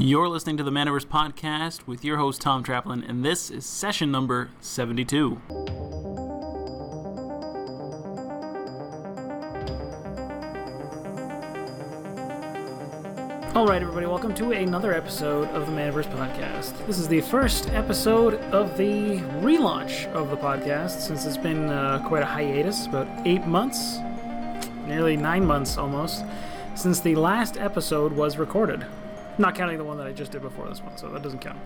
You're listening to the Manaverse Podcast with your host, Tom Traplin, and this is session number 72. All right, everybody, welcome to another episode of the Manaverse Podcast. This is the first episode of the relaunch of the podcast since it's been uh, quite a hiatus, about eight months, nearly nine months almost, since the last episode was recorded. Not counting the one that I just did before this one, so that doesn't count.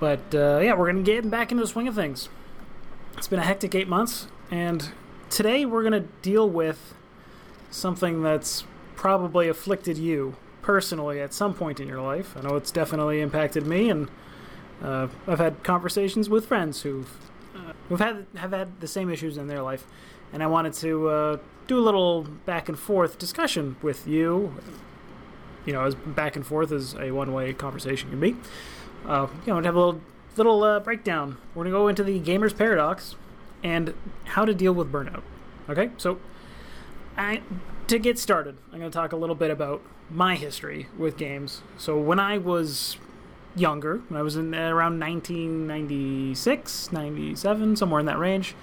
But uh, yeah, we're going to get back into the swing of things. It's been a hectic eight months, and today we're going to deal with something that's probably afflicted you personally at some point in your life. I know it's definitely impacted me, and uh, I've had conversations with friends who've uh, who've had have had the same issues in their life, and I wanted to uh, do a little back and forth discussion with you. You know, as back and forth as a one way conversation can be. Uh, you know, to have a little little uh, breakdown. We're gonna go into the gamer's paradox and how to deal with burnout. Okay, so I, to get started, I'm to talk a little bit about my history with games. So when I was younger, when I was in around 1996, 97, somewhere in that range.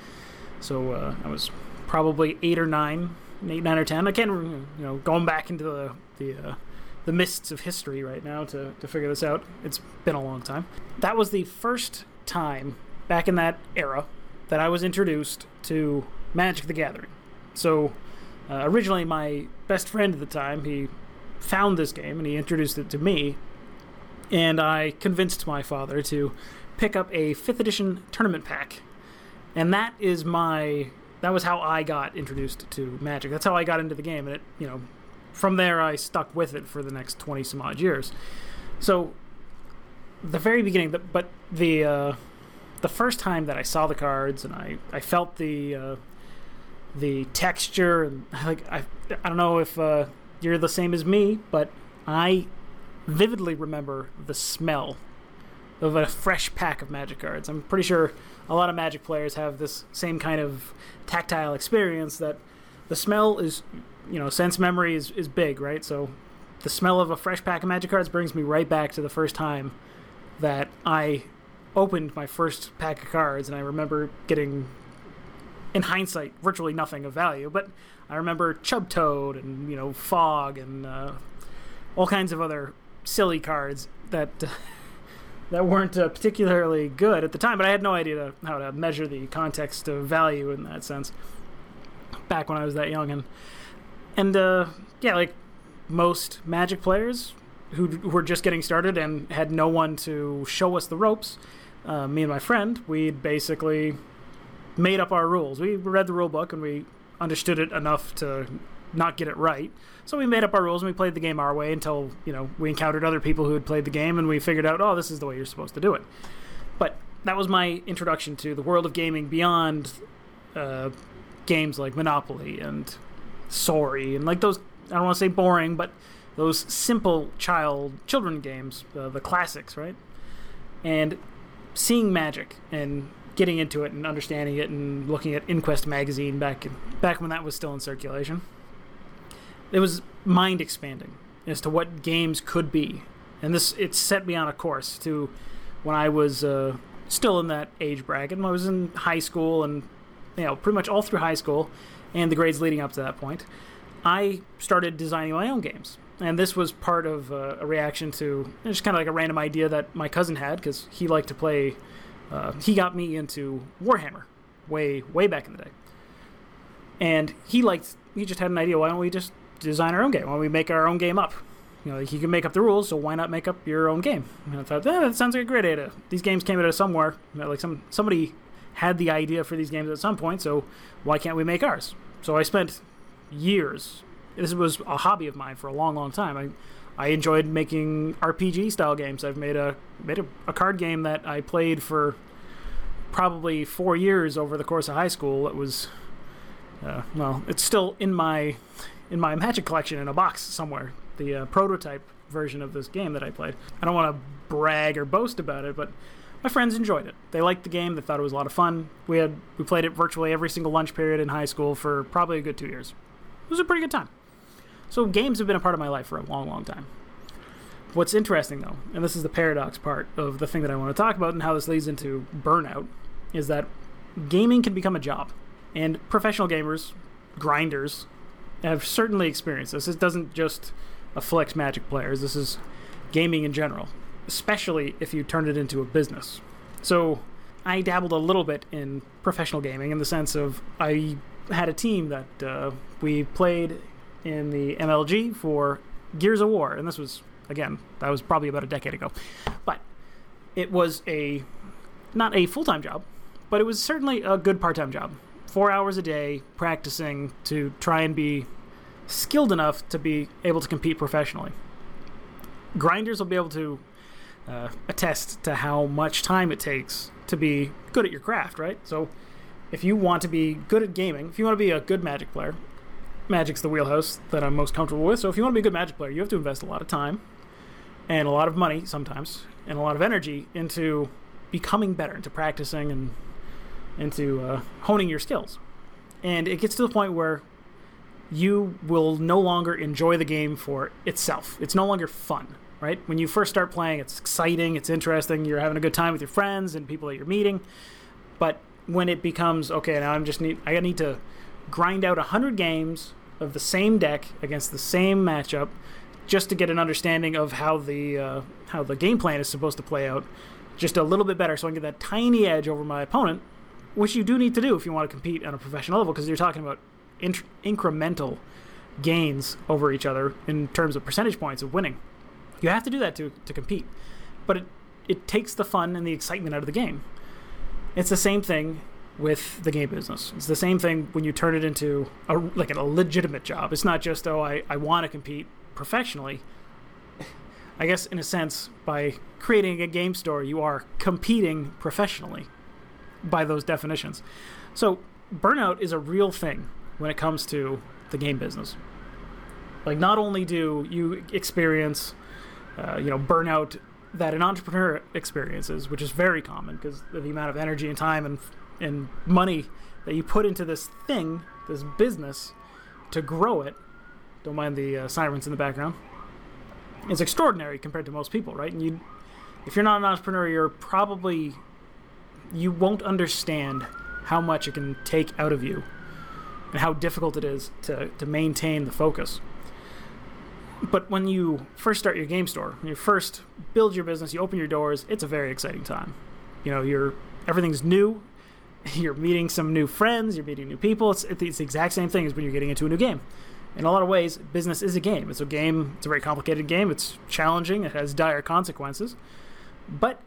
So uh, I was probably eight or nine, eight, nine or ten. I can't, you know, going back into the the uh, the mists of history right now to to figure this out. It's been a long time. That was the first time back in that era that I was introduced to Magic the Gathering. So uh, originally, my best friend at the time, he found this game and he introduced it to me, and I convinced my father to pick up a fifth edition tournament pack, and that is my that was how I got introduced to Magic. That's how I got into the game, and it you know from there I stuck with it for the next twenty some odd years. So the very beginning, but the uh, the first time that I saw the cards and I I felt the uh, the texture and like I I don't know if uh, you're the same as me, but I vividly remember the smell of a fresh pack of Magic cards. I'm pretty sure a lot of Magic players have this same kind of tactile experience that the smell is, you know, sense memory is, is big, right? So the smell of a fresh pack of Magic cards brings me right back to the first time that I opened my first pack of cards, and I remember getting in hindsight, virtually nothing of value. But I remember Chub Toad and you know Fog and uh, all kinds of other silly cards that that weren't uh, particularly good at the time. But I had no idea to, how to measure the context of value in that sense back when I was that young. And and uh, yeah, like most Magic players who were just getting started and had no one to show us the ropes. Uh, me and my friend, we'd basically made up our rules. We read the rule book and we understood it enough to not get it right. So we made up our rules and we played the game our way until, you know, we encountered other people who had played the game and we figured out, oh, this is the way you're supposed to do it. But that was my introduction to the world of gaming beyond uh, games like Monopoly and Sorry and like those, I don't want to say boring, but those simple child children games, uh, the classics, right? And seeing magic and getting into it and understanding it and looking at Inquest magazine back back when that was still in circulation. It was mind expanding as to what games could be, and this it set me on a course to when I was uh, still in that age bracket. When I was in high school and you know pretty much all through high school and the grades leading up to that point, I started designing my own games. And this was part of uh, a reaction to just kind of like a random idea that my cousin had because he liked to play uh, he got me into Warhammer way way back in the day, and he liked. He just had an idea. Why don't we just design our own game? Why don't we make our own game up? You know, he can make up the rules, so why not make up your own game? And I thought, eh, that sounds like a great idea. These games came out of somewhere. You know, like some somebody had the idea for these games at some point, so why can't we make ours? So I spent years. This was a hobby of mine for a long, long time. I I enjoyed making RPG style games. I've made a made a, a, card game that I played for probably four years over the course of high school. It was uh, well, it's still in my in my Magic collection in a box somewhere. The uh, prototype version of this game that I played. I don't want to brag or boast about it, but my friends enjoyed it. They liked the game. They thought it was a lot of fun. We had we played it virtually every single lunch period in high school for probably a good two years. It was a pretty good time. So games have been a part of my life for a long, long time. what's interesting though, and this is the paradox part of the thing that I want to talk about and how this leads into burnout, is that gaming can become a job. And professional gamers, grinders, have certainly experienced this. This doesn't just afflict Magic players, this is gaming in general, especially if you turn it into a business. So I dabbled a little bit in professional gaming in the sense of I had a team that uh, we played in the MLG for Gears of War, and this was again that was probably about a decade ago, but it was a not a full time job, but it was certainly a good part time job. Four hours a day practicing to try and be skilled enough to be able to compete professionally. Grinders will be able to uh, attest to how much time it takes to be good at your craft, right? So, if you want to be good at gaming, if you want to be a good Magic player, Magic's the wheelhouse that I'm most comfortable with. So, if you want to be a good Magic player, you have to invest a lot of time and a lot of money sometimes and a lot of energy into becoming better, into practicing and into uh, honing your skills. And it gets to the point where you will no longer enjoy the game for itself. It's no longer fun right? When you first start playing, it's exciting, it's interesting, you're having a good time with your friends and people that you're meeting. But when it becomes okay, now I'm just need I need to grind out hundred games of the same deck against the same matchup just to get an understanding of how the uh, how the game plan is supposed to play out just a little bit better so I can get that tiny edge over my opponent, which you do need to do if you want to compete on a professional level because you're talking about int- incremental gains over each other in terms of percentage points of winning. You have to do that to, to compete. But it, it takes the fun and the excitement out of the game. It's the same thing with the game business. It's the same thing when you turn it into a, like a legitimate job. It's not just, oh, I, I want to compete professionally. I guess, in a sense, by creating a game store, you are competing professionally by those definitions. So, burnout is a real thing when it comes to the game business. Like, not only do you experience uh, you know, burnout that an entrepreneur experiences, which is very common because of the amount of energy and time and and money that you put into this thing, this business, to grow it. Don't mind the uh, sirens in the background. It's extraordinary compared to most people, right? And you, if you're not an entrepreneur, you're probably you won't understand how much it can take out of you and how difficult it is to, to maintain the focus. But when you first start your game store, when you first build your business, you open your doors, it's a very exciting time. You know, you're everything's new. You're meeting some new friends. You're meeting new people. It's, it's the exact same thing as when you're getting into a new game. In a lot of ways, business is a game. It's a game. It's a very complicated game. It's challenging. It has dire consequences, but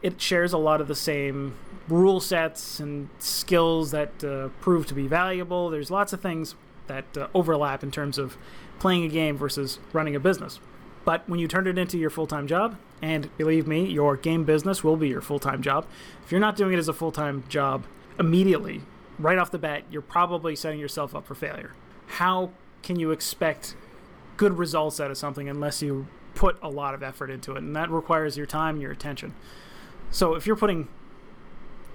it shares a lot of the same rule sets and skills that uh, prove to be valuable. There's lots of things that uh, overlap in terms of playing a game versus running a business. But when you turn it into your full time job, and believe me, your game business will be your full time job, if you're not doing it as a full time job immediately, right off the bat, you're probably setting yourself up for failure. How can you expect good results out of something unless you put a lot of effort into it? And that requires your time your attention. So if you're putting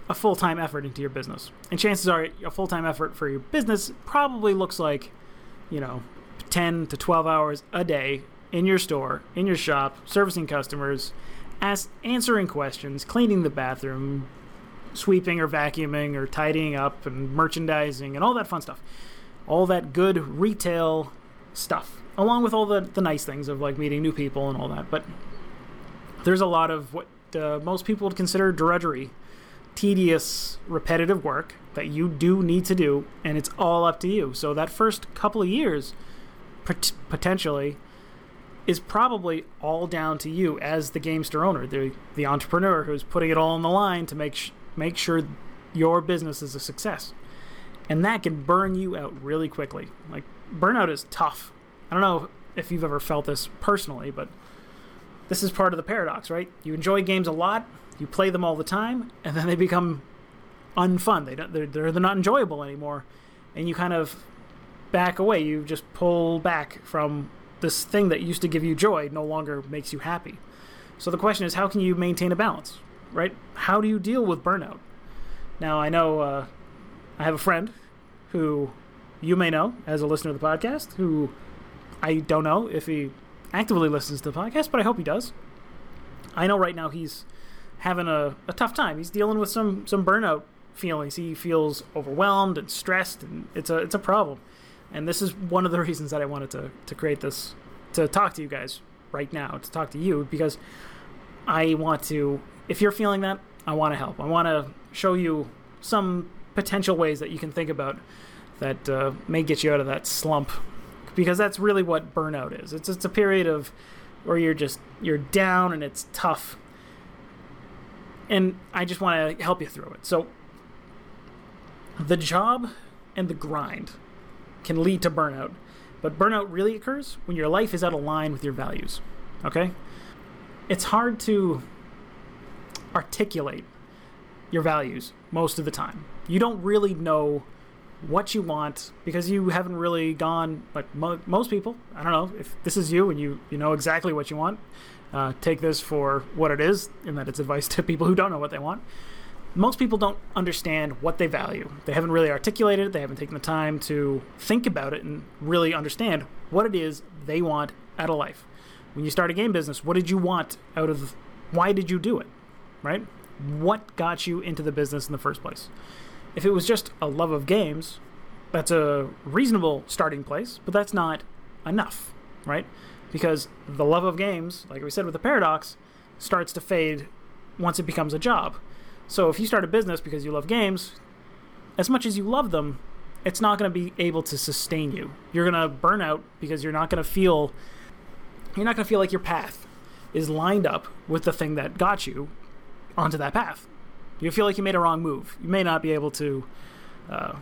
a full time effort into your business, and chances are a full time effort for your business probably looks like, you know, 10 to 12 hours a day in your store, in your shop, servicing customers, answering questions, cleaning the bathroom, sweeping or vacuuming or tidying up and merchandising and all that fun stuff. All that good retail stuff, along with all the, the nice things of like meeting new people and all that. But there's a lot of what uh, most people would consider drudgery, tedious, repetitive work that you do need to do, and it's all up to you. So that first couple of years, pot- potentially is probably all down to you as the gamester owner, the the entrepreneur who's putting it all on the line to make sh- make sure your business is a success. And that can burn you out really quickly. Like burnout is tough. I don't know if you've ever felt this personally, but this is part of the paradox, right? You enjoy games a lot, you play them all the time, and then they become unfun. They don't, they're, they're not enjoyable anymore, and you kind of back away. You just pull back from this thing that used to give you joy, no longer makes you happy. So the question is, how can you maintain a balance, right? How do you deal with burnout? Now, I know uh, I have a friend who you may know as a listener of the podcast who I don't know if he actively listens to the podcast, but I hope he does. I know right now he's having a, a tough time. He's dealing with some some burnout feelings. He feels overwhelmed and stressed, and it's a it's a problem. And this is one of the reasons that I wanted to to create this to talk to you guys right now, to talk to you because I want to. If you're feeling that, I want to help. I want to show you some potential ways that you can think about that uh, may get you out of that slump because that's really what burnout is. It's it's a period of where you're just you're down and it's tough. And I just want to help you through it. So the job and the grind can lead to burnout, but burnout really occurs when your life is out of line with your values. Okay? It's hard to articulate your values most of the time. You don't really know what you want because you haven't really gone like mo- most people. I don't know if this is you and you you know exactly what you want. Uh, take this for what it is, in that it's advice to people who don't know what they want. Most people don't understand what they value. They haven't really articulated it. They haven't taken the time to think about it and really understand what it is they want out of life. When you start a game business, what did you want out of? Why did you do it? Right? What got you into the business in the first place? If it was just a love of games, that's a reasonable starting place, but that's not enough, right? Because the love of games, like we said with the paradox, starts to fade once it becomes a job. So if you start a business because you love games, as much as you love them, it's not going to be able to sustain you. You're going to burn out because you're not going to feel you're not going to feel like your path is lined up with the thing that got you onto that path you feel like you made a wrong move. You may not be able to, uh,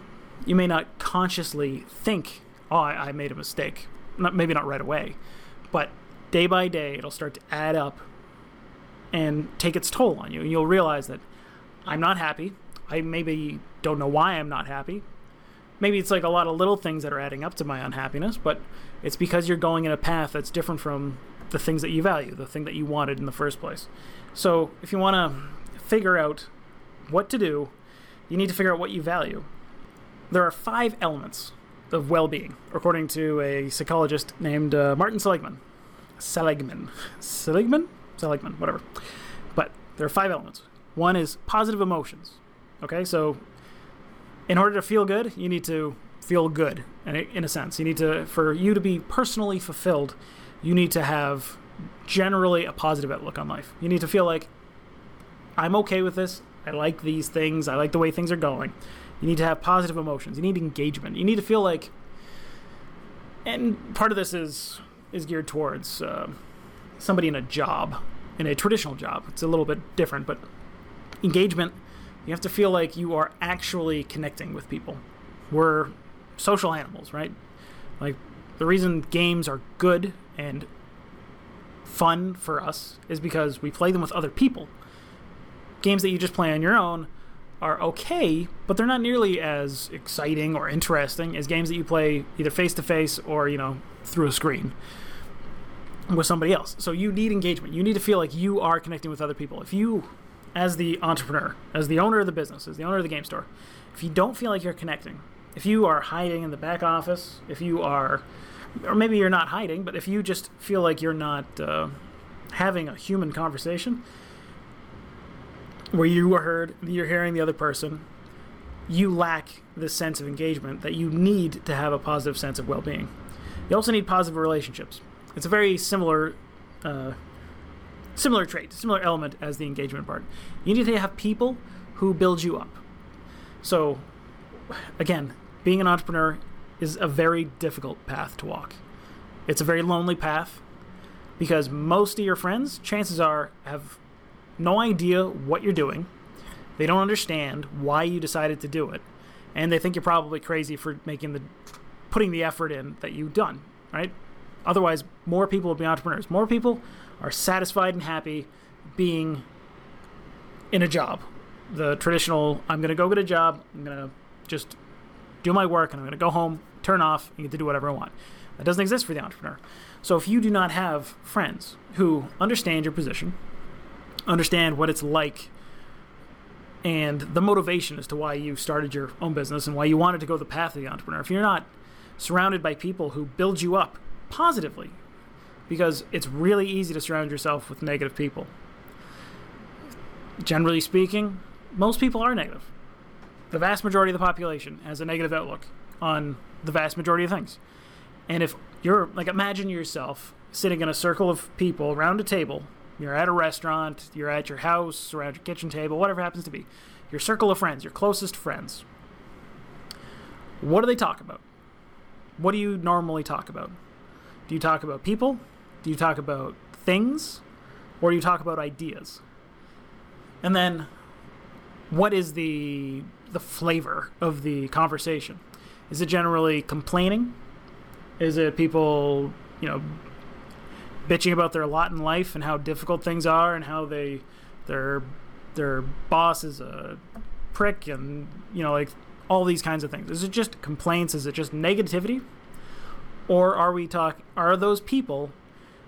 you may not consciously think, oh, I, I made a mistake. Not, maybe not right away, but day by day, it'll start to add up and take its toll on you. And you'll realize that I'm not happy. I maybe don't know why I'm not happy. Maybe it's like a lot of little things that are adding up to my unhappiness, but it's because you're going in a path that's different from the things that you value, the thing that you wanted in the first place. So if you want to figure out what to do, you need to figure out what you value. There are five elements of well being, according to a psychologist named uh, Martin Seligman. Seligman. Seligman? Seligman, whatever. But there are five elements. One is positive emotions. Okay, so in order to feel good, you need to feel good and in a sense. You need to, for you to be personally fulfilled, you need to have generally a positive outlook on life. You need to feel like I'm okay with this. I like these things. I like the way things are going. You need to have positive emotions. You need engagement. You need to feel like, and part of this is is geared towards uh, somebody in a job, in a traditional job. It's a little bit different, but engagement. You have to feel like you are actually connecting with people. We're social animals, right? Like the reason games are good and fun for us is because we play them with other people games that you just play on your own are okay, but they're not nearly as exciting or interesting as games that you play either face to face or, you know, through a screen with somebody else. So you need engagement. You need to feel like you are connecting with other people. If you, as the entrepreneur, as the owner of the business, as the owner of the game store, if you don't feel like you're connecting, if you are hiding in the back office, if you are, or maybe you're not hiding, but if you just feel like you're not uh, having a human conversation, where you are heard, you're hearing the other person, you lack the sense of engagement that you need to have a positive sense of well being. You also need positive relationships. It's a very similar. Uh, similar trait, similar element as the engagement part. You need to have people who build you up. So, again, being an entrepreneur is a very difficult path to walk. It's a very lonely path because most of your friends, chances are, have no idea what you're doing. They don't understand why you decided to do it, and they think you're probably crazy for making the putting the effort in that you've done, right? Otherwise, more people will be entrepreneurs. More people are satisfied and happy being in a job. The traditional, I'm going to go get a job, I'm going to just do my work, and I'm going to go home, turn off, and get to do whatever I want. That doesn't exist for the entrepreneur. So if you do not have friends who understand your position, understand what it's like and the motivation as to why you started your own business and why you wanted to go the path of the entrepreneur. If you're not surrounded by people who build you up positively, because it's really easy to surround yourself with negative people. Generally speaking, most people are negative. The vast majority of the population has a negative outlook on the vast majority of things. And if you're like, imagine yourself sitting in a circle of people around a table. You're at a restaurant, you're at your house, around your kitchen table, whatever happens to be. Your circle of friends, your closest friends. What do they talk about? What do you normally talk about? Do you talk about people? Do you talk about things? Or do you talk about ideas? And then what is the the flavor of the conversation? Is it generally complaining? Is it people, you know, bitching about their lot in life and how difficult things are and how they their their boss is a prick and you know like all these kinds of things. Is it just complaints? Is it just negativity? Or are we talk? Are those people?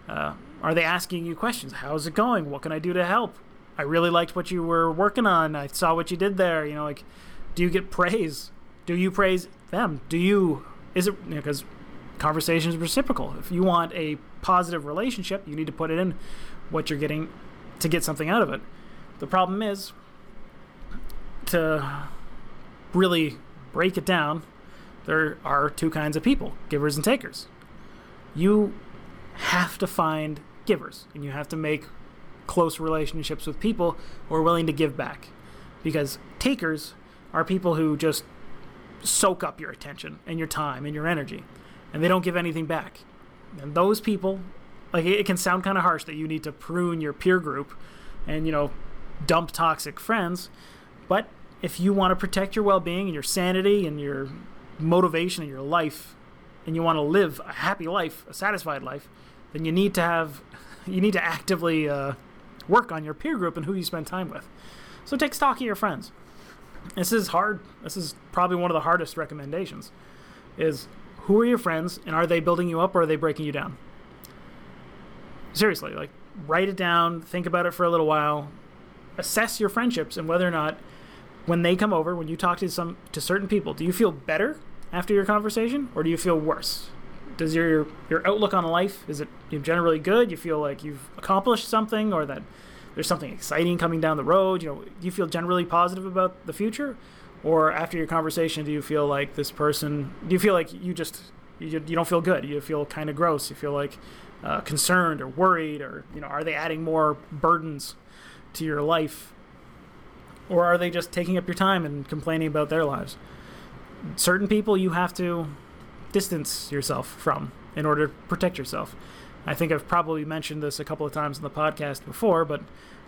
Uh, are they asking you questions? How's it going? What can I do to help? I really liked what you were working on. I saw what you did there. You know, like, do you get praise? Do you praise them? Do you? Is it because you know, conversation is reciprocal? If you want a positive relationship, you need to put it in what you're getting to get something out of it. The problem is to really break it down. There are two kinds of people: givers and takers. You have to find givers, and you have to make close relationships with people who are willing to give back. Because takers are people who just soak up your attention and your time and your energy, and they don't give anything back. And those people, like it can sound kind of harsh that you need to prune your peer group and, you know, dump toxic friends, but if you want to protect your well being and your sanity and your motivation in your life, and you want to live a happy life, a satisfied life, then you need to have, you need to actively uh, work on your peer group and who you spend time with. So take stock of your friends. This is hard. This is probably one of the hardest recommendations. Is who are your friends and are they building you up or are they breaking you down? Seriously, like write it down, think about it for a little while, assess your friendships and whether or not when they come over, when you talk to some to certain people, do you feel better after your conversation or do you feel worse? Does your your outlook on life is it generally good? You feel like you've accomplished something or that there's something exciting coming down the road? You know, do you feel generally positive about the future? Or after your conversation, do you feel like this person? Do you feel like you just you, you don't feel good? You feel kind of gross. You feel like uh, concerned or worried, or you know, are they adding more burdens to your life, or are they just taking up your time and complaining about their lives? Certain people you have to distance yourself from in order to protect yourself. I think I've probably mentioned this a couple of times in the podcast before, but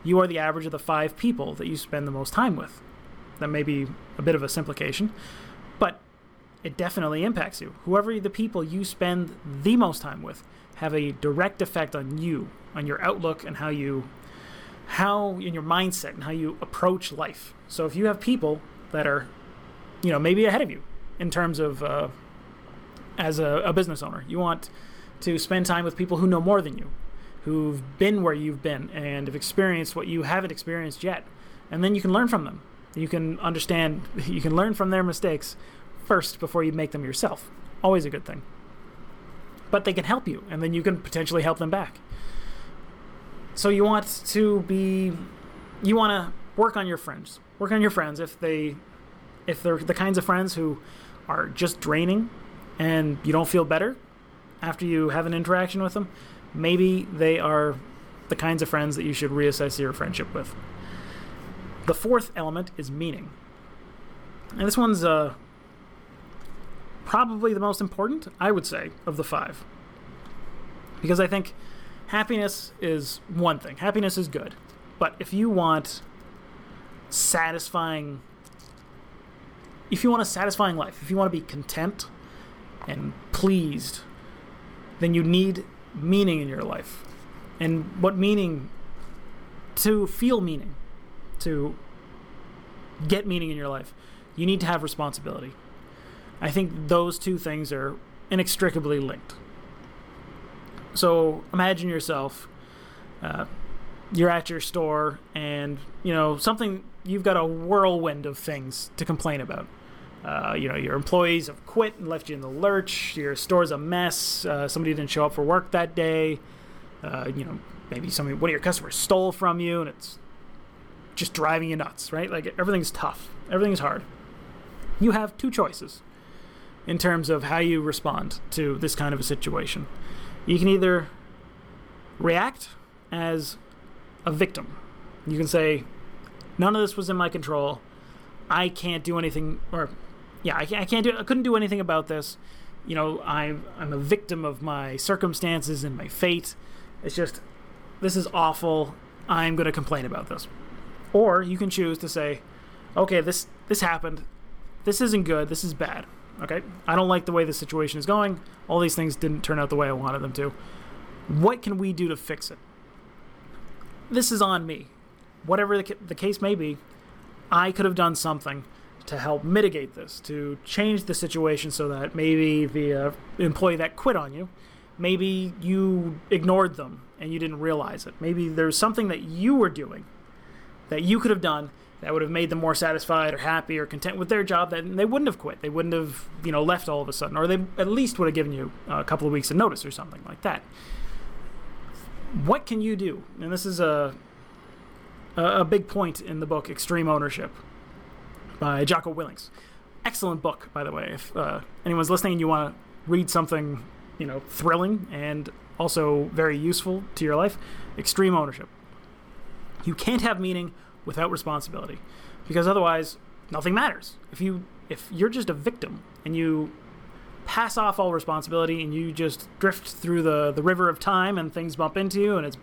you are the average of the five people that you spend the most time with. That may be a bit of a simplification, but it definitely impacts you. Whoever the people you spend the most time with have a direct effect on you, on your outlook, and how you, how in your mindset and how you approach life. So if you have people that are, you know, maybe ahead of you in terms of uh, as a, a business owner, you want to spend time with people who know more than you, who've been where you've been and have experienced what you haven't experienced yet, and then you can learn from them. You can understand, you can learn from their mistakes first before you make them yourself. Always a good thing. But they can help you, and then you can potentially help them back. So you want to be, you want to work on your friends. Work on your friends if they, if they're the kinds of friends who are just draining, and you don't feel better after you have an interaction with them. Maybe they are the kinds of friends that you should reassess your friendship with. The fourth element is meaning. And this one's uh, probably the most important, I would say, of the five. Because I think happiness is one thing. Happiness is good. But if you want satisfying if you want a satisfying life, if you want to be content and pleased, then you need meaning in your life. And what meaning to feel meaning to get meaning in your life, you need to have responsibility. I think those two things are inextricably linked. So imagine yourself, uh, you're at your store, and you know something. You've got a whirlwind of things to complain about. Uh, you know your employees have quit and left you in the lurch. Your store's a mess. Uh, somebody didn't show up for work that day. Uh, you know, maybe something one of your customers stole from you, and it's just driving you nuts, right? Like everything's tough, everything's hard. You have two choices in terms of how you respond to this kind of a situation. You can either react as a victim. You can say, none of this was in my control. I can't do anything, or yeah, I can't, I can't do, I couldn't do anything about this. You know, I'm I'm a victim of my circumstances and my fate. It's just, this is awful. I'm going to complain about this. Or you can choose to say, okay, this this happened. This isn't good. This is bad. Okay, I don't like the way the situation is going. All these things didn't turn out the way I wanted them to. What can we do to fix it? This is on me. Whatever the, the case may be, I could have done something to help mitigate this, to change the situation so that maybe the uh, employee that quit on you, maybe you ignored them and you didn't realize it. Maybe there's something that you were doing that you could have done that would have made them more satisfied or happy or content with their job, then they wouldn't have quit. They wouldn't have, you know, left all of a sudden, or they at least would have given you a couple of weeks of notice or something like that. What can you do? And this is a a big point in the book Extreme Ownership by Jocko Willink. Excellent book, by the way. If uh, anyone's listening and you want to read something, you know, thrilling and also very useful to your life, Extreme Ownership. You can't have meaning without responsibility because otherwise nothing matters. If you if you're just a victim and you pass off all responsibility and you just drift through the the river of time and things bump into you and it's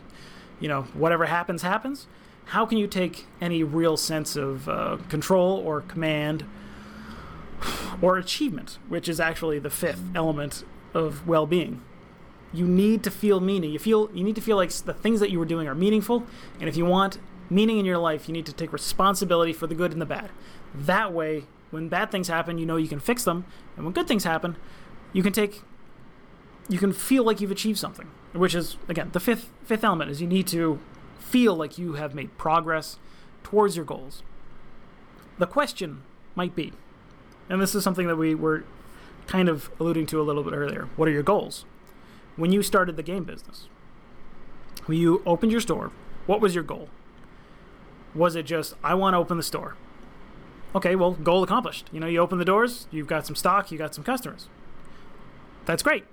you know whatever happens happens, how can you take any real sense of uh, control or command or achievement, which is actually the fifth element of well-being? You need to feel meaning. You feel you need to feel like the things that you were doing are meaningful, and if you want meaning in your life, you need to take responsibility for the good and the bad. That way, when bad things happen, you know you can fix them, and when good things happen, you can take you can feel like you've achieved something, which is again, the fifth fifth element is you need to feel like you have made progress towards your goals. The question might be, and this is something that we were kind of alluding to a little bit earlier. What are your goals? When you started the game business? When you opened your store, what was your goal? Was it just, I want to open the store? Okay, well, goal accomplished. You know, you open the doors, you've got some stock, you got some customers. That's great.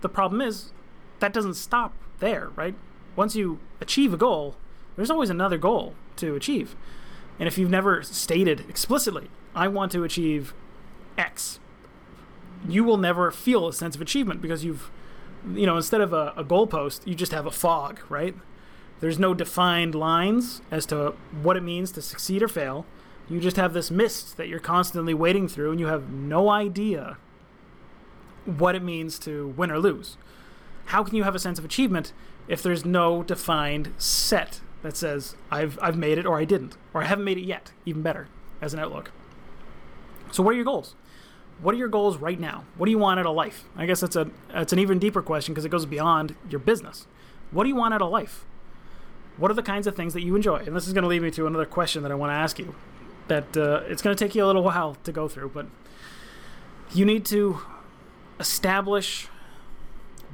The problem is, that doesn't stop there, right? Once you achieve a goal, there's always another goal to achieve. And if you've never stated explicitly, I want to achieve X, you will never feel a sense of achievement because you've you know, instead of a, a goalpost, you just have a fog, right? There's no defined lines as to what it means to succeed or fail. You just have this mist that you're constantly wading through, and you have no idea what it means to win or lose. How can you have a sense of achievement if there's no defined set that says I've I've made it or I didn't or I haven't made it yet? Even better as an outlook. So, what are your goals? What are your goals right now? What do you want out of life? I guess that's a that's an even deeper question because it goes beyond your business. What do you want out of life? What are the kinds of things that you enjoy? And this is going to lead me to another question that I want to ask you. That uh, it's going to take you a little while to go through, but you need to establish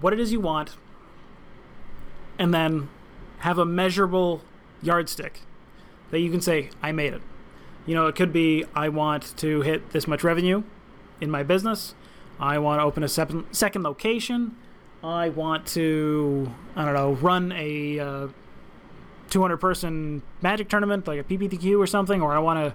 what it is you want, and then have a measurable yardstick that you can say, "I made it." You know, it could be I want to hit this much revenue in my business. I want to open a second location. I want to, I don't know, run a uh, 200 person magic tournament like a PPTQ or something, or I want to,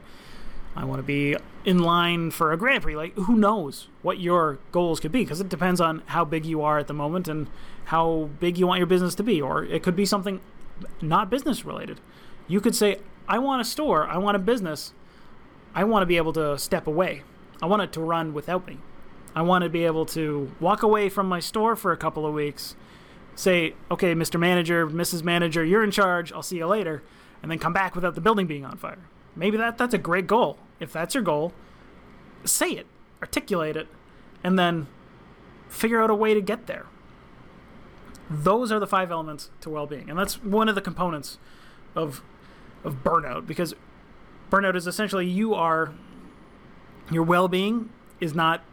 I want to be in line for a Grand Prix. Like, who knows what your goals could be? Because it depends on how big you are at the moment and how big you want your business to be. Or it could be something not business related. You could say, I want a store, I want a business, I want to be able to step away I want it to run without me. I want to be able to walk away from my store for a couple of weeks, say, okay, Mr. Manager, Mrs. Manager, you're in charge, I'll see you later, and then come back without the building being on fire. Maybe that, that's a great goal. If that's your goal, say it, articulate it, and then figure out a way to get there. Those are the five elements to well being. And that's one of the components of, of burnout because burnout is essentially you are your well-being is not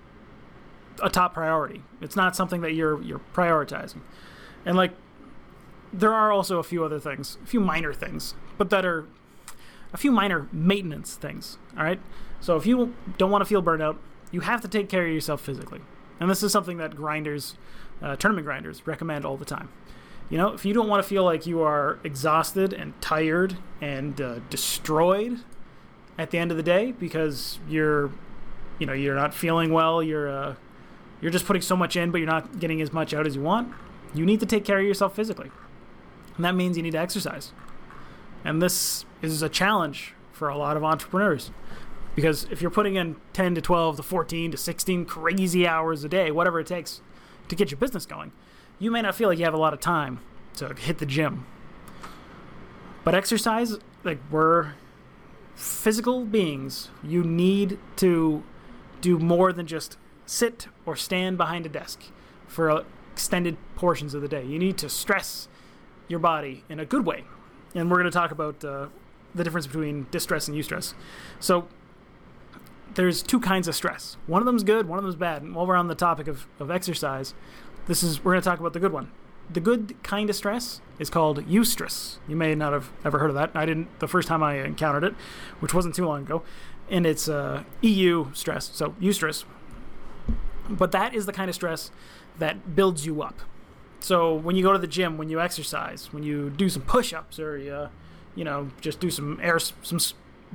a top priority. It's not something that you're you're prioritizing. And like there are also a few other things, a few minor things, but that are a few minor maintenance things. All right. So if you don't want to feel burned out, you have to take care of yourself physically, and this is something that grinders, uh, tournament grinders, recommend all the time. You know, if you don't want to feel like you are exhausted and tired and uh, destroyed at the end of the day because you're, you know, you're not feeling well, you're uh, you're just putting so much in, but you're not getting as much out as you want. You need to take care of yourself physically, and that means you need to exercise. And this is a challenge for a lot of entrepreneurs because if you're putting in 10 to 12 to 14 to 16 crazy hours a day, whatever it takes to get your business going you may not feel like you have a lot of time to hit the gym. But exercise, like we're physical beings, you need to do more than just sit or stand behind a desk for extended portions of the day. You need to stress your body in a good way. And we're going to talk about uh, the difference between distress and eustress. So, there's two kinds of stress. One of them's good, one of them's bad. And while we're on the topic of, of exercise, this is we're going to talk about the good one. The good kind of stress is called eustress. You may not have ever heard of that. I didn't the first time I encountered it, which wasn't too long ago, and it's uh, EU stress, so eustress. But that is the kind of stress that builds you up. So when you go to the gym, when you exercise, when you do some push-ups, or you, you know, just do some air, some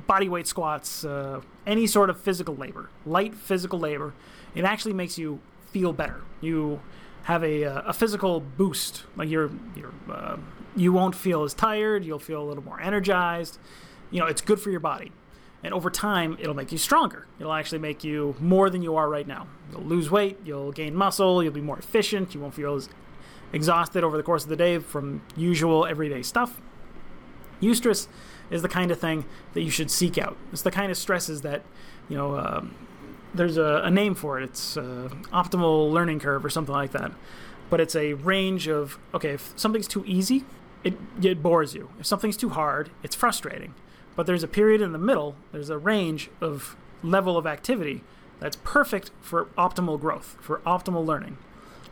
body weight squats, uh, any sort of physical labor, light physical labor, it actually makes you feel better. You have a, uh, a physical boost. Like you're you're uh, you won't feel as tired. You'll feel a little more energized. You know, it's good for your body, and over time, it'll make you stronger. It'll actually make you more than you are right now. You'll lose weight. You'll gain muscle. You'll be more efficient. You won't feel as exhausted over the course of the day from usual everyday stuff. Eustress is the kind of thing that you should seek out. It's the kind of stresses that you know. Um, there's a, a, name for it. It's uh, optimal learning curve or something like that. But it's a range of okay, if something's too easy, it it bores you. If something's too hard, it's frustrating. But there's a period in the middle. There's a range of level of activity that's perfect for optimal growth, for optimal learning.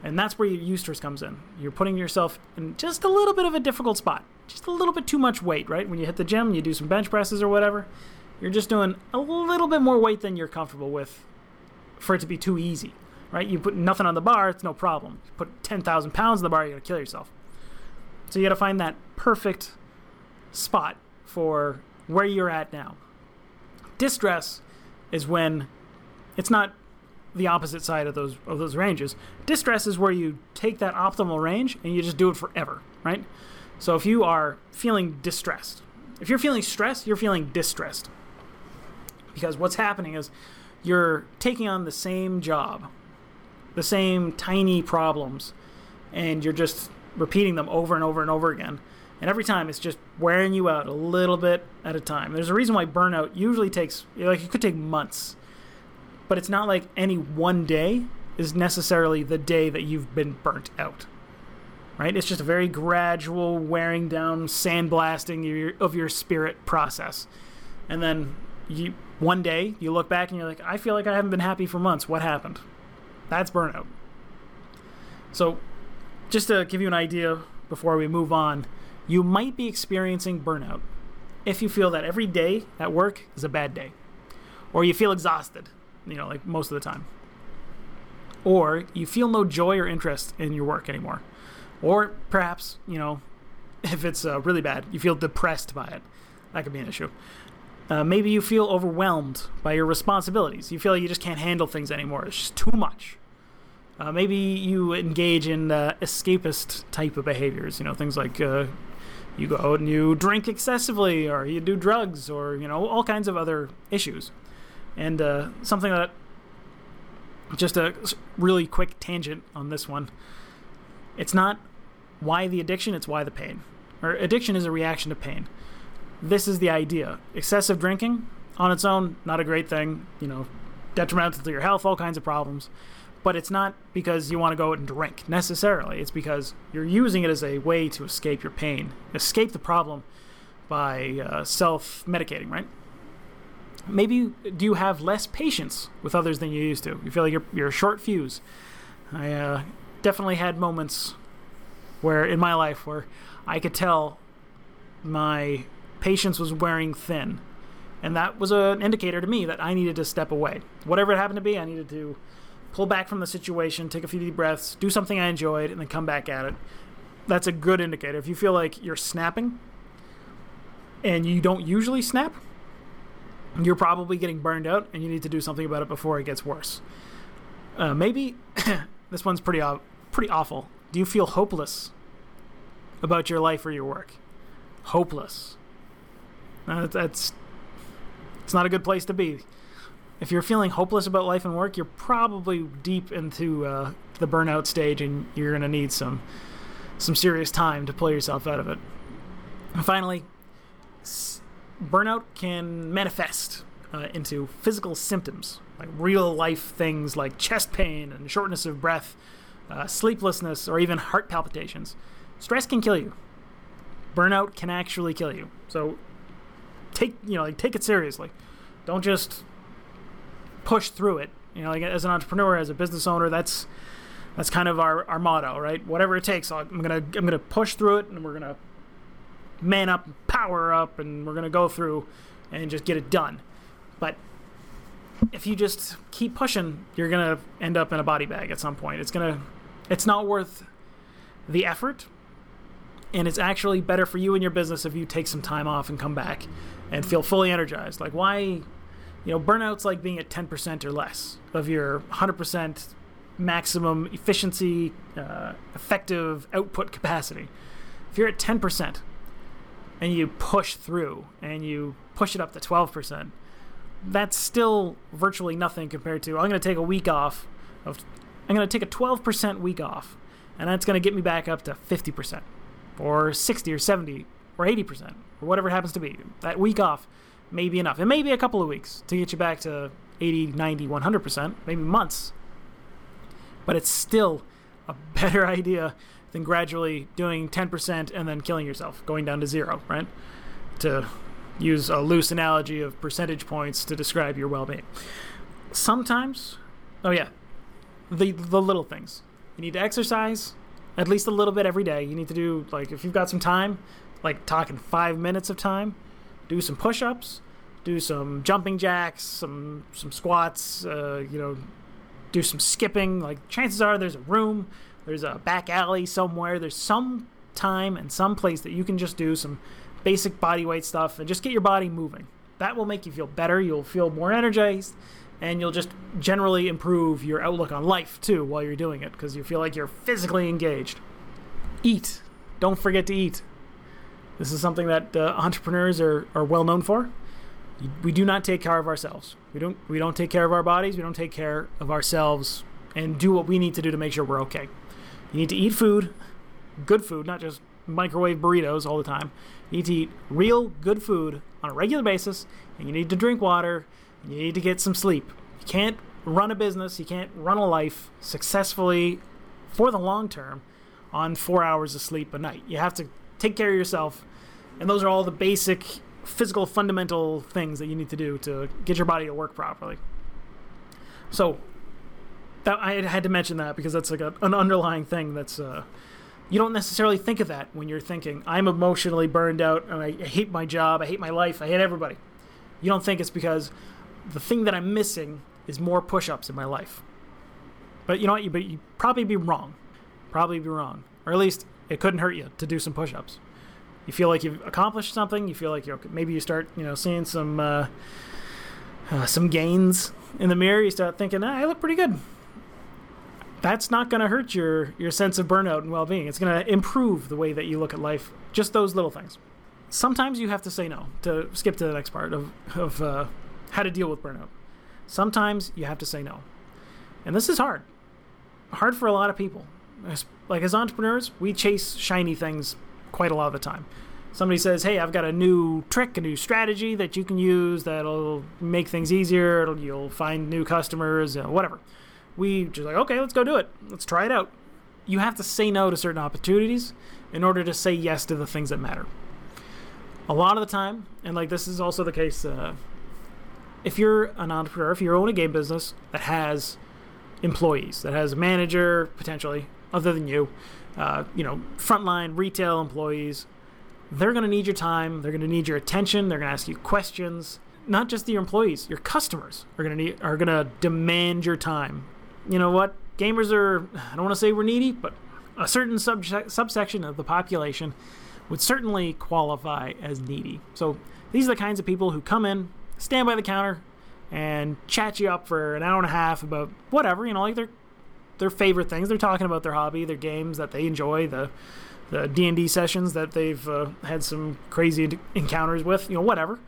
And that's where your eustress comes in. You're putting yourself in just a little bit of a difficult spot, just a little bit too much weight, right? When you hit the gym, you do some bench presses or whatever, you're just doing a little bit more weight than you're comfortable with for it to be too easy, right? You put nothing on the bar, it's no problem. You put 10,000 pounds on the bar, you're to kill yourself. So you got to find that perfect spot for where you're at now. Distress is when it's not the opposite side of those of those ranges. Distress is where you take that optimal range and you just do it forever, right? So if you are feeling distressed, if you're feeling stressed, you're feeling distressed. Because what's happening is you're taking on the same job, the same tiny problems, and you're just repeating them over and over and over again. And every time it's just wearing you out a little bit at a time. There's a reason why burnout usually takes, like, it could take months. But it's not like any one day is necessarily the day that you've been burnt out. Right? It's just a very gradual wearing down, sandblasting of your spirit process. And then you one day you look back and you're like, I feel like I haven't been happy for months. What happened? That's burnout. So, just to give you an idea before we move on, you might be experiencing burnout if you feel that every day at work is a bad day, or you feel exhausted, you know, like most of the time, or you feel no joy or interest in your work anymore, or perhaps, you know, if it's uh, really bad, you feel depressed by it. That could be an issue. Uh, maybe you feel overwhelmed by your responsibilities. You feel like you just can't handle things anymore. It's just too much. Uh, maybe you engage in uh, escapist type of behaviors. You know, things like uh, you go out and you drink excessively, or you do drugs, or you know, all kinds of other issues. And uh, something that just a really quick tangent on this one. It's not why the addiction; it's why the pain. Or addiction is a reaction to pain this is the idea. Excessive drinking on its own, not a great thing, you know, detrimental to your health, all kinds of problems. But it's not because you want to go out and drink necessarily. It's because you're using it as a way to escape your pain, escape the problem by uh, self medicating, right? Maybe do you have less patience with others than you used to? You feel like you're, you're a short fuse. I uh, definitely had moments where in my life where I could tell my patience was wearing thin. And that was an indicator to me that I needed to step away. Whatever it happened to be, I needed to pull back from the situation, take a few deep breaths, do something I enjoyed, and then come back at it. That's a good indicator. If you feel like you're snapping and you don't usually snap, you're probably getting burned out and you need to do something about it before it gets worse. Uh, maybe this one's pretty pretty awful. Do you feel hopeless about your life or your work? Hopeless. Uh, that's it's not a good place to be. If you're feeling hopeless about life and work, you're probably deep into uh, the burnout stage, and you're going to need some some serious time to pull yourself out of it. And finally, burnout can manifest uh, into physical symptoms, like real life things like chest pain and shortness of breath, uh, sleeplessness, or even heart palpitations. Stress can kill you. Burnout can actually kill you. So take you know like take it seriously. Don't just push through it. You know, like as an entrepreneur, as a business owner, that's that's kind of our, our motto, right? Whatever it takes, I'm gonna I'm gonna push through it, and we're gonna man up, power up, and we're gonna go through and just get it done. But if you just keep pushing, you're gonna end up in a body bag at some point. It's gonna, it's not worth the effort, and it's actually better for you and your business if you take some time off and come back and feel fully energized. Like why, you know, burnout's like being at ten percent or less of your hundred percent maximum efficiency, uh, effective output capacity. If you're at ten percent and you push through and you push it up to twelve percent that's still virtually nothing compared to I'm going to take a week off of I'm going to take a 12% week off and that's going to get me back up to 50% or 60 or 70 or 80% or whatever it happens to be. That week off may be enough. It may be a couple of weeks to get you back to 80, 90, 100%, maybe months. But it's still a better idea than gradually doing 10% and then killing yourself, going down to zero, right? To use a loose analogy of percentage points to describe your well-being. Sometimes, oh yeah, the the little things. You need to exercise at least a little bit every day. You need to do like if you've got some time, like talking 5 minutes of time, do some push-ups, do some jumping jacks, some some squats, uh, you know, do some skipping. Like chances are there's a room, there's a back alley somewhere, there's some time and some place that you can just do some basic body weight stuff and just get your body moving. That will make you feel better. You'll feel more energized and you'll just generally improve your outlook on life too while you're doing it because you feel like you're physically engaged. Eat. Don't forget to eat. This is something that uh, entrepreneurs are, are well known for. We do not take care of ourselves. We don't we don't take care of our bodies. We don't take care of ourselves and do what we need to do to make sure we're okay. You need to eat food, good food, not just microwave burritos all the time. You need to eat real good food on a regular basis, and you need to drink water, you need to get some sleep. You can't run a business, you can't run a life successfully for the long term on four hours of sleep a night. You have to take care of yourself, and those are all the basic physical fundamental things that you need to do to get your body to work properly. So, that I had to mention that because that's like a, an underlying thing that's uh, you don't necessarily think of that when you're thinking, I'm emotionally burned out and I hate my job, I hate my life, I hate everybody. You don't think it's because the thing that I'm missing is more push ups in my life. But you know what? You, but you probably be wrong. Probably be wrong. Or at least it couldn't hurt you to do some push ups. You feel like you've accomplished something. You feel like you maybe you start you know seeing some uh, uh, some gains in the mirror. You start thinking, ah, I look pretty good that's not going to hurt your your sense of burnout and well-being. It's going to improve the way that you look at life. Just those little things. Sometimes you have to say no. To skip to the next part of of uh, how to deal with burnout. Sometimes you have to say no, and this is hard. Hard for a lot of people. Like as entrepreneurs, we chase shiny things quite a lot of the time. Somebody says, "Hey, I've got a new trick, a new strategy that you can use that'll make things easier. It'll, you'll find new customers, you know, whatever." we just like, okay, let's go do it. Let's try it out. You have to say no to certain opportunities in order to say yes to the things that matter. A lot of the time, and like this is also the case, uh, if you're an entrepreneur, if you own a game business that has employees, that has a manager potentially, other than you, uh, you know, frontline retail employees, they're going to need your time. They're going to need your attention. They're going to ask you questions. Not just your employees, your customers are going to need are going to demand your time. You know what? Gamers are. I don't want to say we're needy, but a certain subse- subsection of the population would certainly qualify as needy. So these are the kinds of people who come in, stand by the counter, and chat you up for an hour and a half about whatever you know, like their their favorite things. They're talking about their hobby, their games that they enjoy, the the D and D sessions that they've uh, had some crazy encounters with, you know, whatever.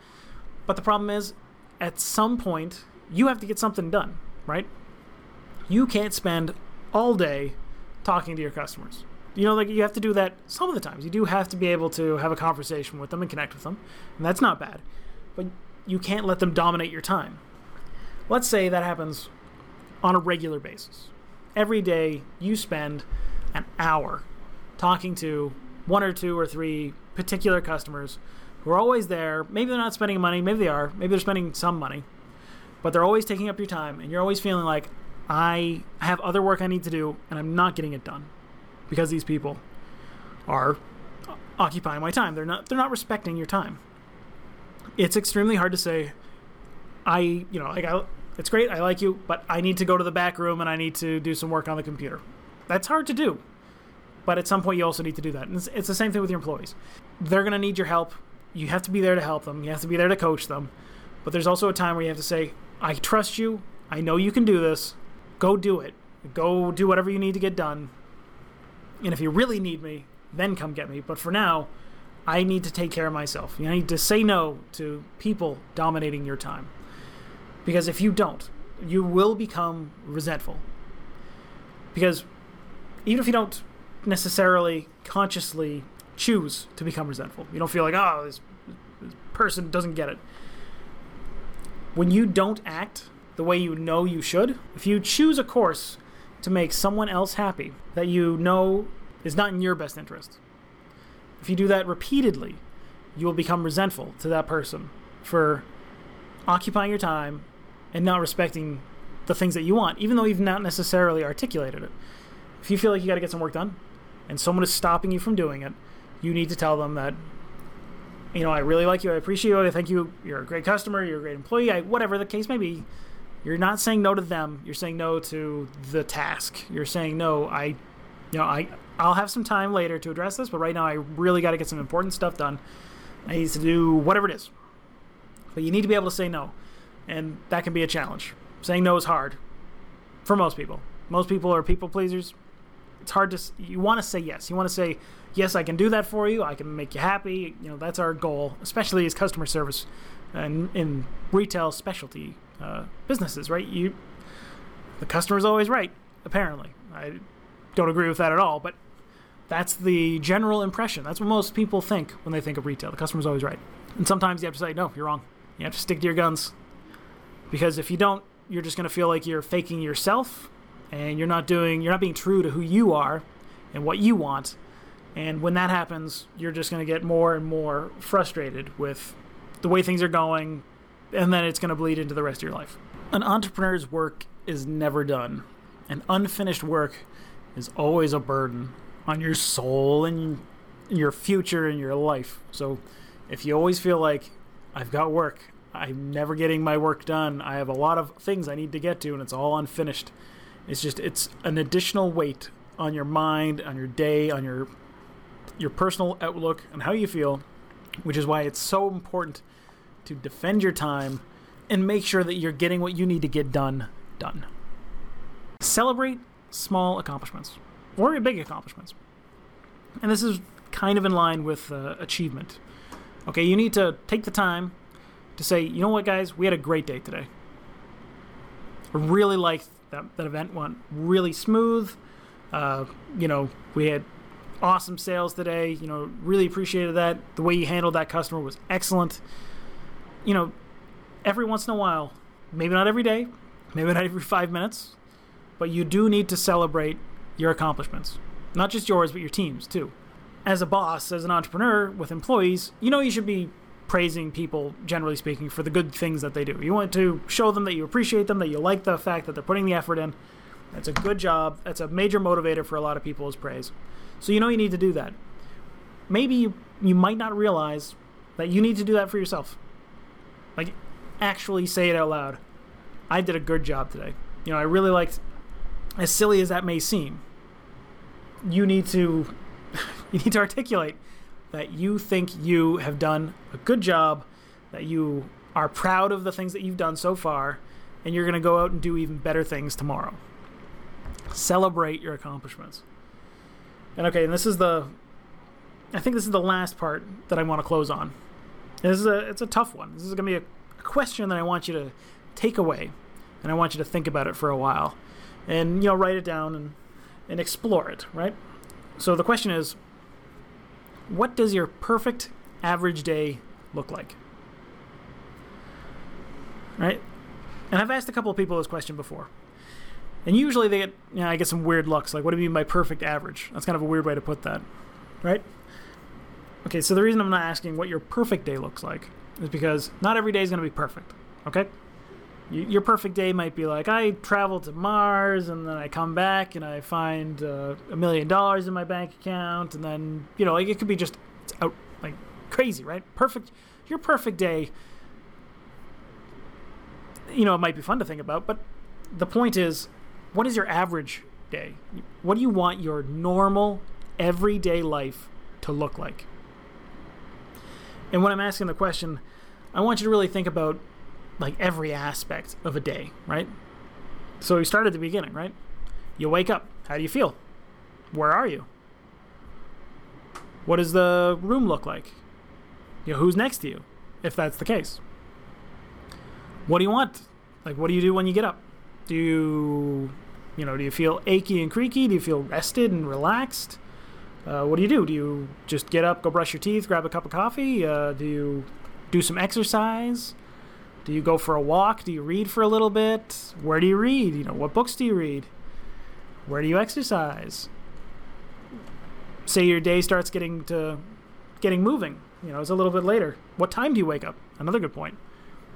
But the problem is, at some point, you have to get something done, right? You can't spend all day talking to your customers. You know, like you have to do that some of the times. You do have to be able to have a conversation with them and connect with them, and that's not bad. But you can't let them dominate your time. Let's say that happens on a regular basis. Every day you spend an hour talking to one or two or three particular customers who are always there. Maybe they're not spending money, maybe they are, maybe they're spending some money, but they're always taking up your time, and you're always feeling like, I have other work I need to do, and I'm not getting it done because these people are occupying my time. They're not they're not respecting your time. It's extremely hard to say I, you know, like I it's great, I like you, but I need to go to the back room and I need to do some work on the computer. That's hard to do. But at some point you also need to do that. And it's, it's the same thing with your employees. They're going to need your help. You have to be there to help them. You have to be there to coach them. But there's also a time where you have to say, "I trust you. I know you can do this. Go do it. Go do whatever you need to get done. And if you really need me, then come get me. But for now, I need to take care of myself. You need to say no to people dominating your time. Because if you don't, you will become resentful. Because even if you don't necessarily consciously choose to become resentful, you don't feel like, oh, this, this person doesn't get it. When you don't act the way you know you should. If you choose a course to make someone else happy that you know is not in your best interest, if you do that repeatedly, you will become resentful to that person for occupying your time and not respecting the things that you want, even though you've not necessarily articulated it. If you feel like you got to get some work done and someone is stopping you from doing it, you need to tell them that you know, I really like you. I appreciate you. I think you. You're a great customer. You're a great employee. I, whatever the case may be, you're not saying no to them. You're saying no to the task. You're saying no. I, you know, I I'll have some time later to address this, but right now I really got to get some important stuff done. I need to do whatever it is. But you need to be able to say no, and that can be a challenge. Saying no is hard for most people. Most people are people pleasers. It's hard to. You want to say yes. You want to say yes. I can do that for you. I can make you happy. You know that's our goal, especially as customer service and in retail specialty uh, businesses, right? You, the customer's always right. Apparently, I don't agree with that at all, but that's the general impression. That's what most people think when they think of retail. The customer's always right, and sometimes you have to say, "No, you're wrong." You have to stick to your guns, because if you don't, you're just going to feel like you're faking yourself, and you're not doing, you're not being true to who you are and what you want. And when that happens, you're just going to get more and more frustrated with the way things are going, and then it's going to bleed into the rest of your life. An entrepreneur's work is never done, and unfinished work is always a burden on your soul and your future and your life. So if you always feel like I've got work, I'm never getting my work done, I have a lot of things I need to get to and it's all unfinished. It's just it's an additional weight on your mind, on your day, on your your personal outlook and how you feel, which is why it's so important to defend your time and make sure that you're getting what you need to get done done. Celebrate small accomplishments or big accomplishments. And this is kind of in line with uh, achievement. Okay, you need to take the time to say, you know what, guys, we had a great day today. I really liked that, that event went really smooth. Uh, you know, we had awesome sales today. You know, really appreciated that. The way you handled that customer was excellent you know, every once in a while, maybe not every day, maybe not every five minutes, but you do need to celebrate your accomplishments. Not just yours, but your team's too. As a boss, as an entrepreneur with employees, you know you should be praising people, generally speaking, for the good things that they do. You want to show them that you appreciate them, that you like the fact that they're putting the effort in. That's a good job. That's a major motivator for a lot of people is praise. So you know you need to do that. Maybe you, you might not realize that you need to do that for yourself. Like, actually say it out loud. I did a good job today. You know, I really liked, as silly as that may seem, you need to you need to articulate that you think you have done a good job, that you are proud of the things that you've done so far, and you're going to go out and do even better things tomorrow. Celebrate your accomplishments. And okay, and this is the I think this is the last part that I want to close on. This is a it's a tough one. This is going to be a, a question that I want you to take away, and I want you to think about it for a while, and you know write it down and and explore it. Right. So the question is, what does your perfect average day look like? Right. And I've asked a couple of people this question before. And usually they get, you know, I get some weird looks. Like, what do you mean by perfect average? That's kind of a weird way to put that, right? Okay, so the reason I'm not asking what your perfect day looks like is because not every day is going to be perfect, okay? Your perfect day might be like I travel to Mars and then I come back and I find uh, a million dollars in my bank account and then you know like it could be just out like crazy, right? Perfect. Your perfect day. You know, it might be fun to think about, but the point is, what is your average day? What do you want your normal, everyday life to look like? And when I'm asking the question, I want you to really think about like every aspect of a day, right? So we start at the beginning, right? You wake up. How do you feel? Where are you? What does the room look like? You know, who's next to you, if that's the case? What do you want? Like, what do you do when you get up? Do you, you know, do you feel achy and creaky? Do you feel rested and relaxed? Uh, what do you do? Do you just get up, go brush your teeth, grab a cup of coffee? Uh, do you do some exercise? Do you go for a walk? Do you read for a little bit? Where do you read? You know, what books do you read? Where do you exercise? Say your day starts getting to getting moving. You know, it's a little bit later. What time do you wake up? Another good point.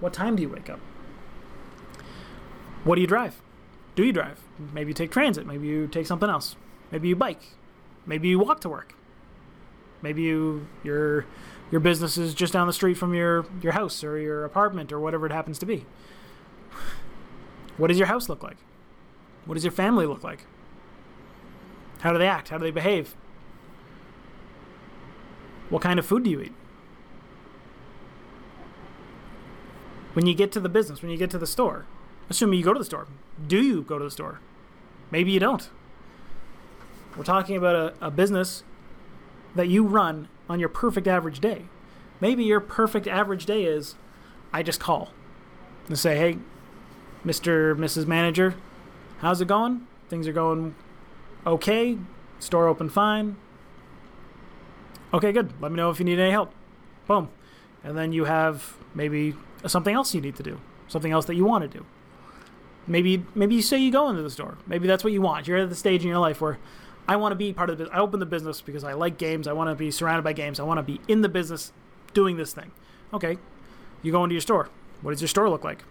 What time do you wake up? What do you drive? Do you drive? Maybe you take transit. Maybe you take something else. Maybe you bike. Maybe you walk to work. Maybe you you're your business is just down the street from your, your house or your apartment or whatever it happens to be. What does your house look like? What does your family look like? How do they act? How do they behave? What kind of food do you eat? When you get to the business, when you get to the store, assuming you go to the store, do you go to the store? Maybe you don't. We're talking about a, a business that you run on your perfect average day. Maybe your perfect average day is I just call and say, hey, Mr. Mrs. Manager, how's it going? Things are going okay. Store open fine. Okay, good. Let me know if you need any help. Boom. And then you have maybe something else you need to do, something else that you want to do. Maybe maybe you say you go into the store. Maybe that's what you want. You're at the stage in your life where I want to be part of the business. I open the business because I like games. I want to be surrounded by games. I want to be in the business doing this thing. Okay, you go into your store. What does your store look like?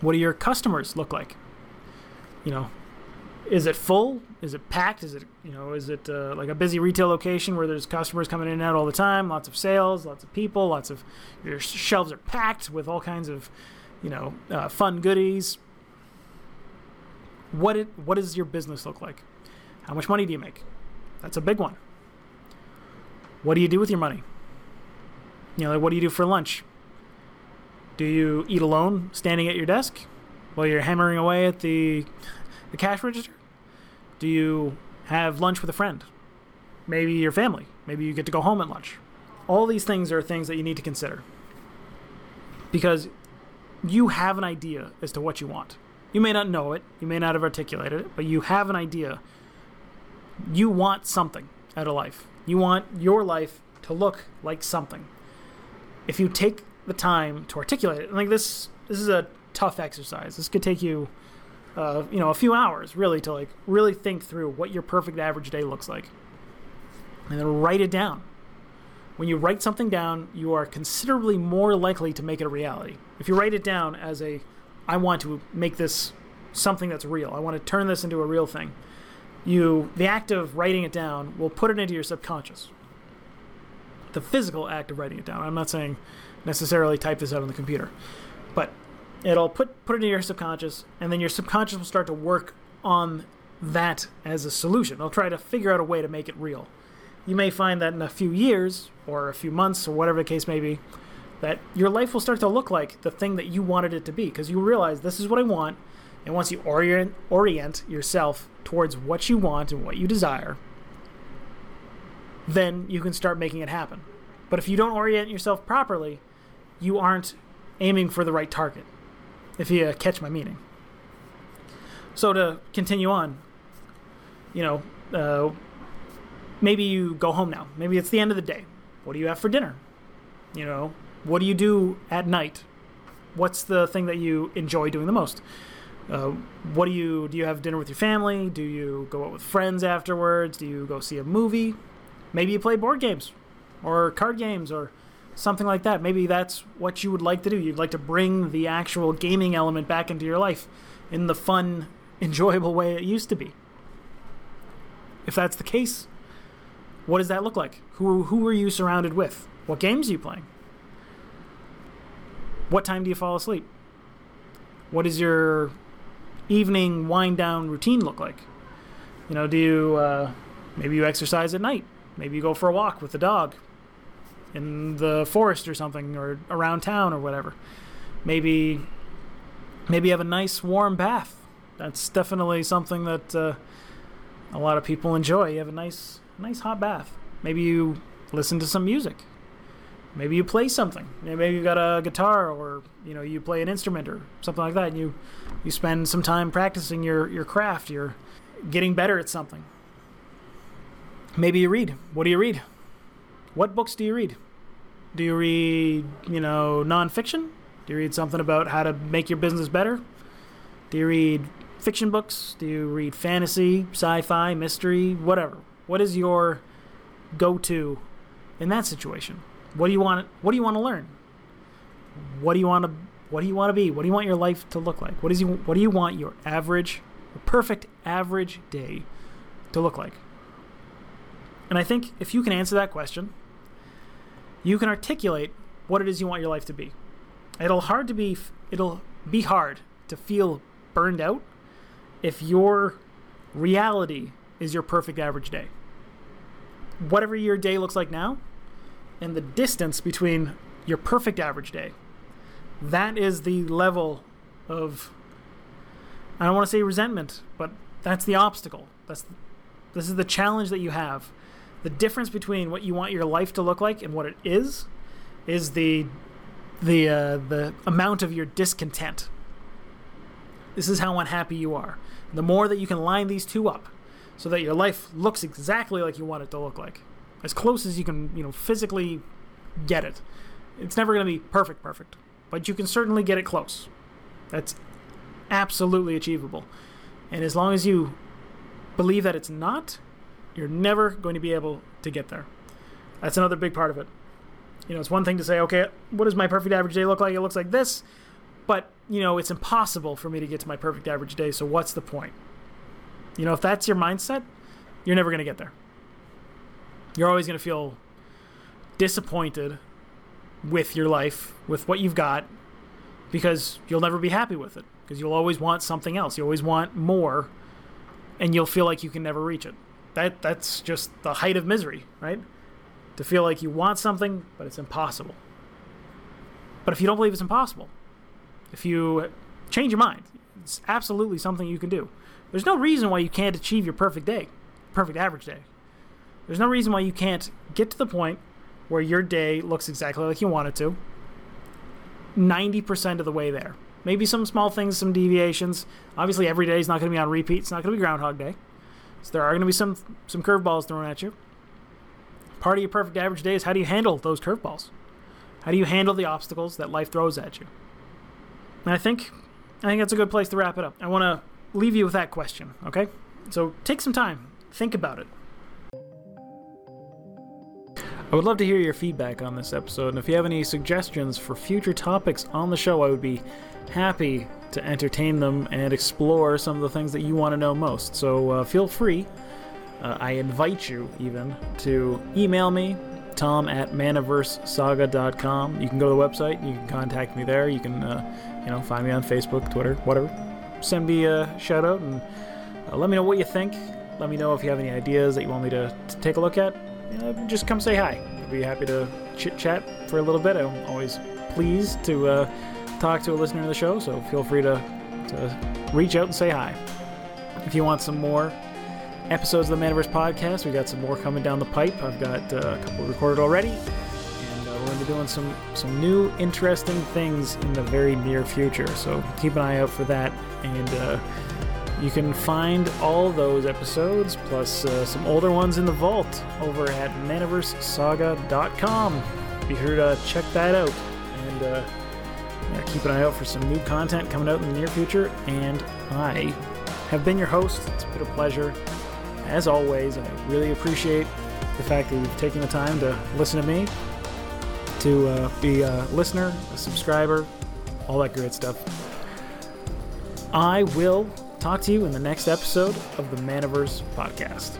What do your customers look like? You know, is it full? Is it packed? Is it you know is it uh, like a busy retail location where there's customers coming in and out all the time? Lots of sales, lots of people, lots of your shelves are packed with all kinds of you know uh, fun goodies. What it what does your business look like? How much money do you make? That's a big one. What do you do with your money? You know, like what do you do for lunch? Do you eat alone, standing at your desk, while you're hammering away at the the cash register? Do you have lunch with a friend? Maybe your family. Maybe you get to go home at lunch. All these things are things that you need to consider because you have an idea as to what you want. You may not know it, you may not have articulated it, but you have an idea you want something out of life. You want your life to look like something. If you take the time to articulate it, like this, this is a tough exercise. This could take you, uh, you know, a few hours really to like really think through what your perfect average day looks like, and then write it down. When you write something down, you are considerably more likely to make it a reality. If you write it down as a, I want to make this something that's real. I want to turn this into a real thing you the act of writing it down will put it into your subconscious. The physical act of writing it down. I'm not saying necessarily type this out on the computer, but it'll put put it in your subconscious, and then your subconscious will start to work on that as a solution. It'll try to figure out a way to make it real. You may find that in a few years or a few months or whatever the case may be, that your life will start to look like the thing that you wanted it to be because you realize this is what I want. And once you orient, orient yourself towards what you want and what you desire, then you can start making it happen. But if you don't orient yourself properly, you aren't aiming for the right target, if you catch my meaning. So to continue on, you know, uh, maybe you go home now. Maybe it's the end of the day. What do you have for dinner? You know, what do you do at night? What's the thing that you enjoy doing the most? Uh, what do you do? You have dinner with your family? Do you go out with friends afterwards? Do you go see a movie? Maybe you play board games, or card games, or something like that. Maybe that's what you would like to do. You'd like to bring the actual gaming element back into your life in the fun, enjoyable way it used to be. If that's the case, what does that look like? Who who are you surrounded with? What games are you playing? What time do you fall asleep? What is your evening wind down routine look like? You know, do you uh, maybe you exercise at night? Maybe you go for a walk with the dog in the forest or something, or around town or whatever. Maybe maybe have a nice warm bath. That's definitely something that uh, a lot of people enjoy. You have a nice nice hot bath. Maybe you listen to some music maybe you play something. Maybe you've got a guitar, or you know you play an instrument or something like that, and you you spend some time practicing your your craft. You're getting better at something. Maybe you read. What do you read? What books do you read? Do you read you know nonfiction? Do you read something about how to make your business better? Do you read fiction books? Do you read fantasy, sci-fi, mystery, whatever? What is your go-to in that situation? What do you want? What do you want to learn? What do you want to? What do you want to be? What do you want your life to look like? What is you? What do you want your average, perfect average day to look like? And I think if you can answer that question, you can articulate what it is you want your life to be. It'll hard to be. It'll be hard to feel burned out if your reality is your perfect average day. Whatever your day looks like now, and the distance between your perfect average day. That is the level of I don't want to say resentment, but that's the obstacle. That's this is the challenge that you have. The difference between what you want your life to look like and what it is is the the uh, the amount of your discontent. This is how unhappy you are. The more that you can line these two up so that your life looks exactly like you want it to look like as close as you can, you know, physically get it. It's never going to be perfect, perfect, but you can certainly get it close. That's absolutely achievable. And as long as you believe that it's not, you're never going to be able to get there. That's another big part of it. You know, it's one thing to say, okay, what does my perfect average day look like? It looks like this, but, you know, it's impossible for me to get to my perfect average day, so what's the point? You know, if that's your mindset, you're never going to get there you're always going to feel disappointed with your life, with what you've got, because you'll never be happy with it. Because you'll always want something else. You always want more, and you'll feel like you can never reach it. That that's just the height of misery, right? To feel like you want something, but it's impossible. But if you don't believe it's impossible, if you change your mind, it's absolutely something you can do. There's no reason why you can't achieve your perfect day, perfect average day. There's no reason why you can't get to the point where your day looks exactly like you want it to. 90% of the way there. Maybe some small things, some deviations. Obviously, every day is not going to be on repeat. It's not going to be Groundhog Day. So there are going to be some some curveballs thrown at you. Part of your perfect average day is how do you handle those curveballs? How do you handle the obstacles that life throws at you? And I think I think that's a good place to wrap it up. I want to leave you with that question, okay? So take some time, think about it. I would love to hear your feedback on this episode, and if you have any suggestions for future topics on the show, I would be happy to entertain them and explore some of the things that you want to know most. So uh, feel free. Uh, I invite you even to email me, tom at manaversesaga.com. You can go to the website. You can contact me there. You can, uh, you know, find me on Facebook, Twitter, whatever. Send me a shout out and uh, let me know what you think. Let me know if you have any ideas that you want me to, to take a look at. Know, just come say hi. I'd be happy to chit chat for a little bit. I'm always pleased to uh, talk to a listener of the show, so feel free to, to reach out and say hi. If you want some more episodes of the Manaverse podcast, we got some more coming down the pipe. I've got uh, a couple recorded already, and uh, we're going to be doing some some new interesting things in the very near future. So keep an eye out for that, and uh, you can find all those episodes plus uh, some older ones in the vault over at manaversesaga.com. Be sure to check that out, and uh, yeah, keep an eye out for some new content coming out in the near future. And I have been your host. It's been a pleasure. As always, I really appreciate the fact that you've taken the time to listen to me, to uh, be a listener, a subscriber, all that great stuff. I will talk to you in the next episode of the Manaverse podcast.